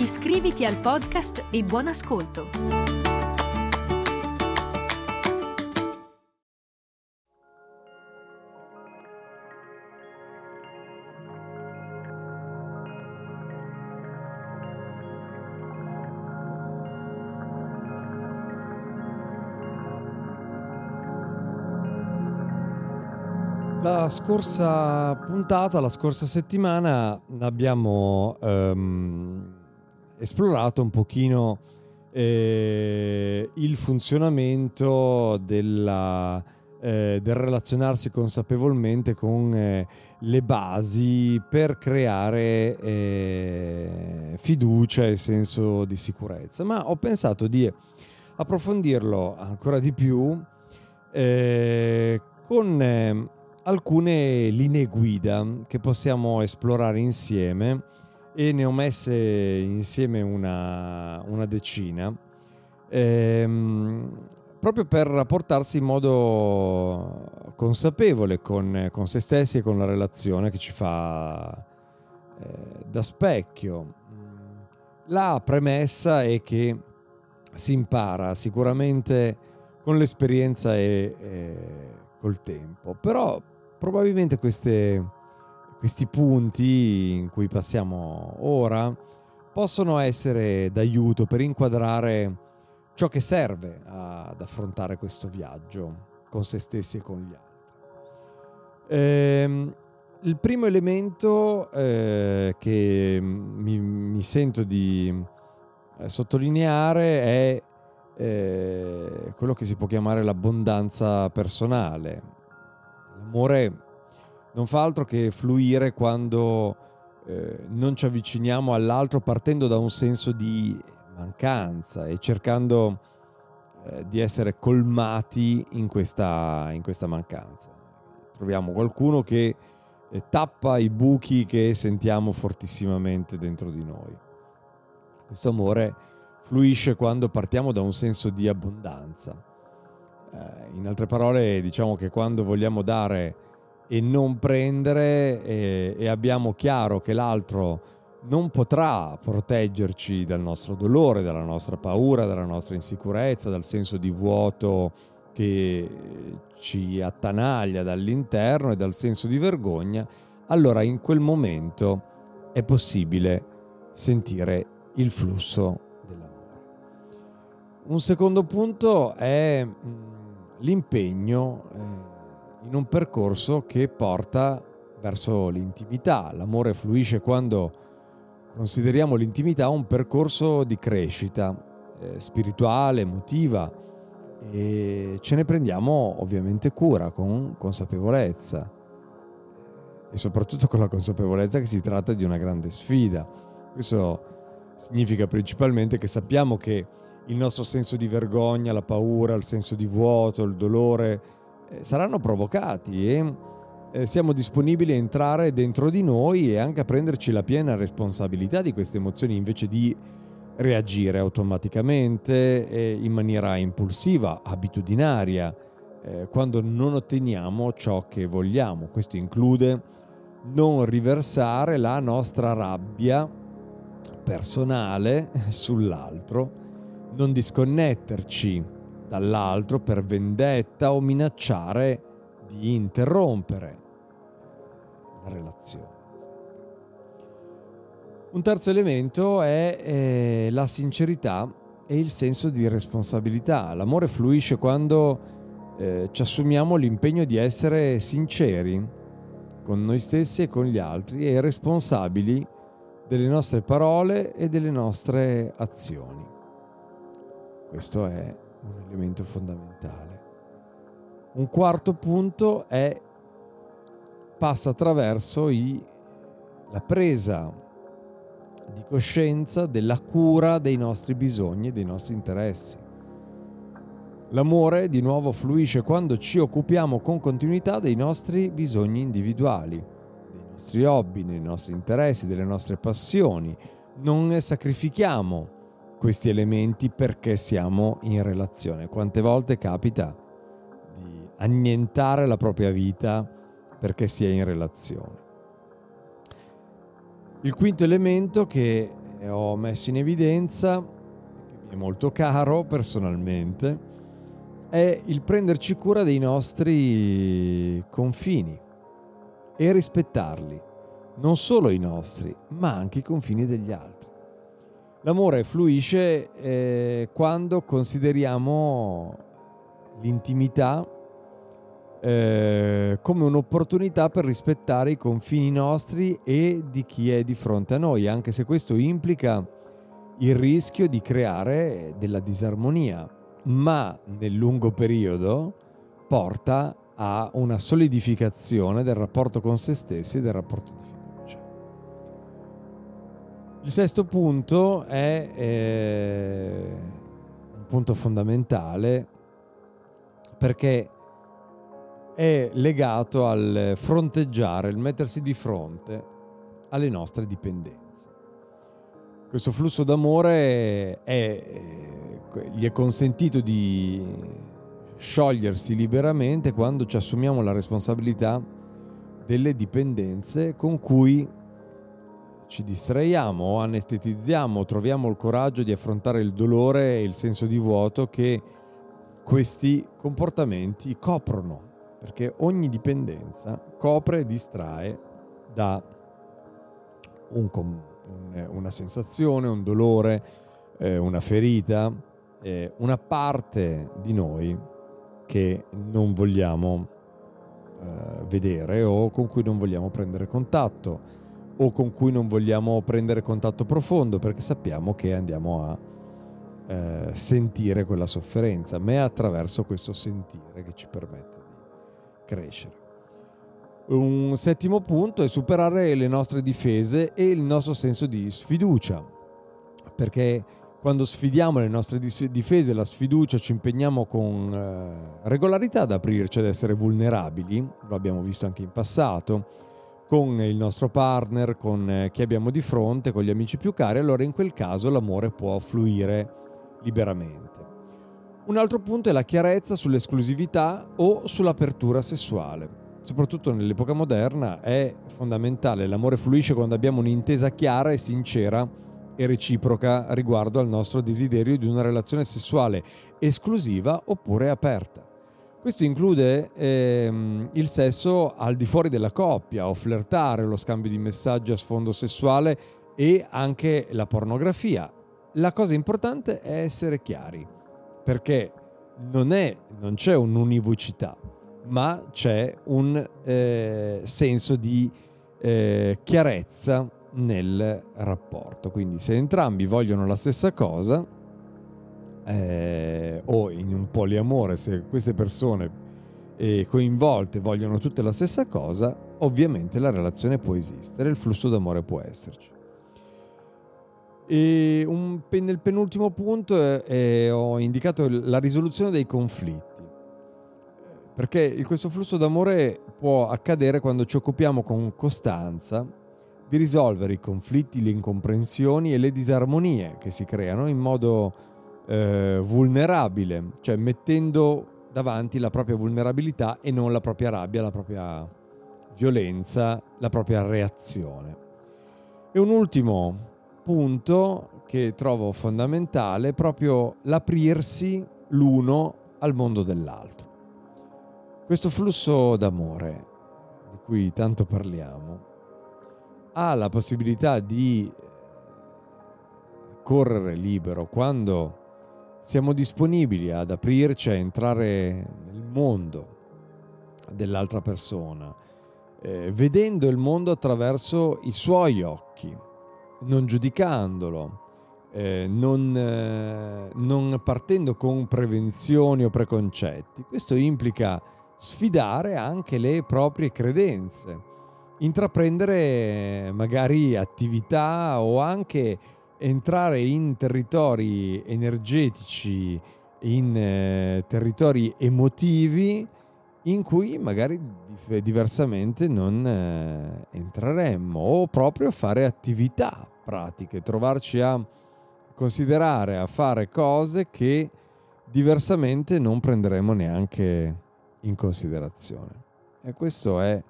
Iscriviti al podcast e buon ascolto! La scorsa puntata, la scorsa settimana abbiamo ehm, esplorato un pochino eh, il funzionamento della, eh, del relazionarsi consapevolmente con eh, le basi per creare eh, fiducia e senso di sicurezza. Ma ho pensato di approfondirlo ancora di più eh, con eh, alcune linee guida che possiamo esplorare insieme e ne ho messe insieme una, una decina, ehm, proprio per rapportarsi in modo consapevole con, con, se stessi e con la relazione che ci fa eh, da specchio. La premessa è che si impara sicuramente con l'esperienza e, e col tempo, però probabilmente queste, questi punti in cui passiamo ora possono essere d'aiuto per inquadrare ciò che serve ad affrontare questo viaggio con se stessi e con gli altri. Eh, il primo elemento eh, che mi, mi, sento di eh, sottolineare è eh, quello che si può chiamare l'abbondanza personale, L'amore non fa altro che fluire quando eh, non ci avviciniamo all'altro partendo da un senso di mancanza e cercando eh, di essere colmati in questa, in questa, mancanza. Troviamo qualcuno che eh, tappa i buchi che sentiamo fortissimamente dentro di noi. Questo amore fluisce quando partiamo da un senso di abbondanza eh, in altre parole, diciamo che quando vogliamo dare e non prendere e, e abbiamo chiaro che l'altro non potrà proteggerci dal nostro dolore, dalla nostra paura, dalla nostra insicurezza, dal senso di vuoto che ci attanaglia dall'interno e dal senso di vergogna, allora in quel momento è possibile sentire il flusso dell'amore. Un secondo punto è mm, l'impegno eh, in un percorso che porta verso l'intimità. L'amore fluisce quando consideriamo l'intimità un percorso di crescita eh, spirituale, emotiva e ce ne prendiamo ovviamente cura con consapevolezza e soprattutto con la consapevolezza che si tratta di una grande sfida. Questo significa principalmente che sappiamo che il nostro senso di vergogna, la paura, il senso di vuoto, il dolore saranno provocati e eh, siamo disponibili a entrare dentro di noi e anche a prenderci la piena responsabilità di queste emozioni invece di reagire automaticamente in maniera impulsiva, abitudinaria, eh, quando non otteniamo ciò che vogliamo. Questo include non riversare la nostra rabbia personale sull'altro non disconnetterci dall'altro per vendetta o minacciare di interrompere eh, la relazione. Un terzo elemento è eh, la sincerità e il senso di responsabilità. L'amore fluisce quando eh, ci assumiamo l'impegno di essere sinceri con noi stessi e con gli altri e responsabili delle nostre parole e delle nostre azioni. Questo è un elemento fondamentale. Un quarto punto è passa attraverso i, la presa di coscienza della cura dei nostri bisogni e dei nostri interessi. L'amore di nuovo fluisce quando ci occupiamo con continuità dei nostri bisogni individuali, dei nostri hobby, dei nostri interessi, delle nostre passioni. Non sacrifichiamo questi elementi perché siamo in relazione. Quante volte capita di annientare la propria vita perché si è in relazione? Il quinto elemento che ho messo in evidenza, che mi è molto caro personalmente, è il prenderci cura dei nostri confini e rispettarli, non solo i nostri, ma anche i confini degli altri. L'amore fluisce eh, quando consideriamo l'intimità eh, come un'opportunità per rispettare i confini nostri e di chi è di fronte a noi, anche se questo implica il rischio di creare della disarmonia, ma nel lungo periodo porta a una solidificazione del rapporto con se stessi e del rapporto di fiducia. Il sesto punto è eh, un punto fondamentale perché è legato al fronteggiare, il mettersi di fronte alle nostre dipendenze. Questo flusso d'amore è, gli è consentito di sciogliersi liberamente quando ci assumiamo la responsabilità delle dipendenze con cui ci distraiamo anestetizziamo, troviamo il coraggio di affrontare il dolore e il senso di vuoto che questi comportamenti coprono perché ogni dipendenza copre e distrae da un, un, una sensazione, un dolore, eh, una ferita, eh, una parte di noi che non vogliamo eh, vedere o con cui non vogliamo prendere contatto o con cui non vogliamo prendere contatto profondo perché sappiamo che andiamo a eh, sentire quella sofferenza, ma è attraverso questo sentire che ci permette crescere. Un settimo punto è superare le nostre difese e il nostro senso di sfiducia, perché quando sfidiamo le nostre difese, la sfiducia, ci impegniamo con eh, regolarità ad aprirci, ad essere vulnerabili, lo abbiamo visto anche in passato, con il nostro partner, con eh, chi abbiamo di fronte, con gli amici più cari, allora in quel caso l'amore può fluire liberamente. Un altro punto è la chiarezza sull'esclusività o sull'apertura sessuale. Soprattutto nell'epoca moderna è fondamentale, l'amore fluisce quando abbiamo un'intesa chiara e sincera e reciproca riguardo al nostro desiderio di una relazione sessuale esclusiva oppure aperta. Questo include ehm, il sesso al di fuori della coppia o flirtare, lo scambio di messaggi a sfondo sessuale e anche la pornografia. La cosa importante è essere chiari perché non, è, non c'è un'univocità, ma c'è un eh, senso di eh, chiarezza nel rapporto. Quindi se entrambi vogliono la stessa cosa, eh, o in un poliamore, se queste persone eh, coinvolte vogliono tutte la stessa cosa, ovviamente la relazione può esistere, il flusso d'amore può esserci. E un, nel penultimo punto eh, eh, ho indicato la risoluzione dei conflitti, perché questo flusso d'amore può accadere quando ci occupiamo con costanza di risolvere i conflitti, le incomprensioni e le disarmonie che si creano in modo eh, vulnerabile, cioè mettendo davanti la propria vulnerabilità e non la propria rabbia, la propria violenza, la propria reazione. E un ultimo punto che trovo fondamentale è proprio l'aprirsi l'uno al mondo dell'altro. Questo flusso d'amore di cui tanto parliamo ha la possibilità di correre libero quando siamo disponibili ad aprirci a entrare nel mondo dell'altra persona, eh, vedendo il mondo attraverso i suoi occhi non giudicandolo, eh, non, eh, non partendo con prevenzioni o preconcetti. Questo implica sfidare anche le proprie credenze intraprendere magari attività o anche entrare in territori energetici, in eh, territori emotivi in cui magari diversamente non eh, entreremmo o proprio fare attività pratiche, trovarci a considerare, a fare cose che diversamente non prenderemo neanche in considerazione. E questo è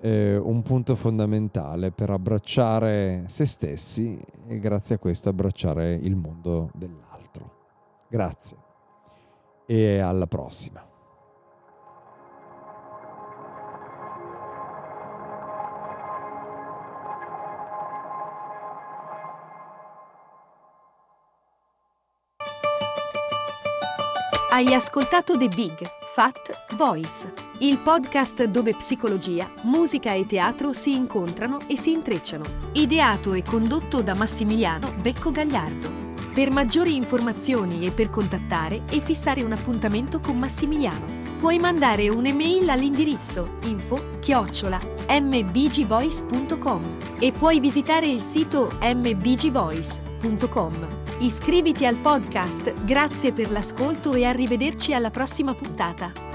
eh, un punto fondamentale per abbracciare se stessi e grazie a questo abbracciare il mondo dell'altro. Grazie e alla prossima. Hai ascoltato The Big Fat Voice, il podcast dove psicologia, musica e teatro si incontrano e si intrecciano. Ideato e condotto da Massimiliano Becco Gagliardo. Per maggiori informazioni e per contattare e fissare un appuntamento con Massimiliano, puoi mandare un'email all'indirizzo info chiocciola mbgvoice.com e puoi visitare il sito mbgvoice.com. Iscriviti al podcast, grazie per l'ascolto e arrivederci alla prossima puntata.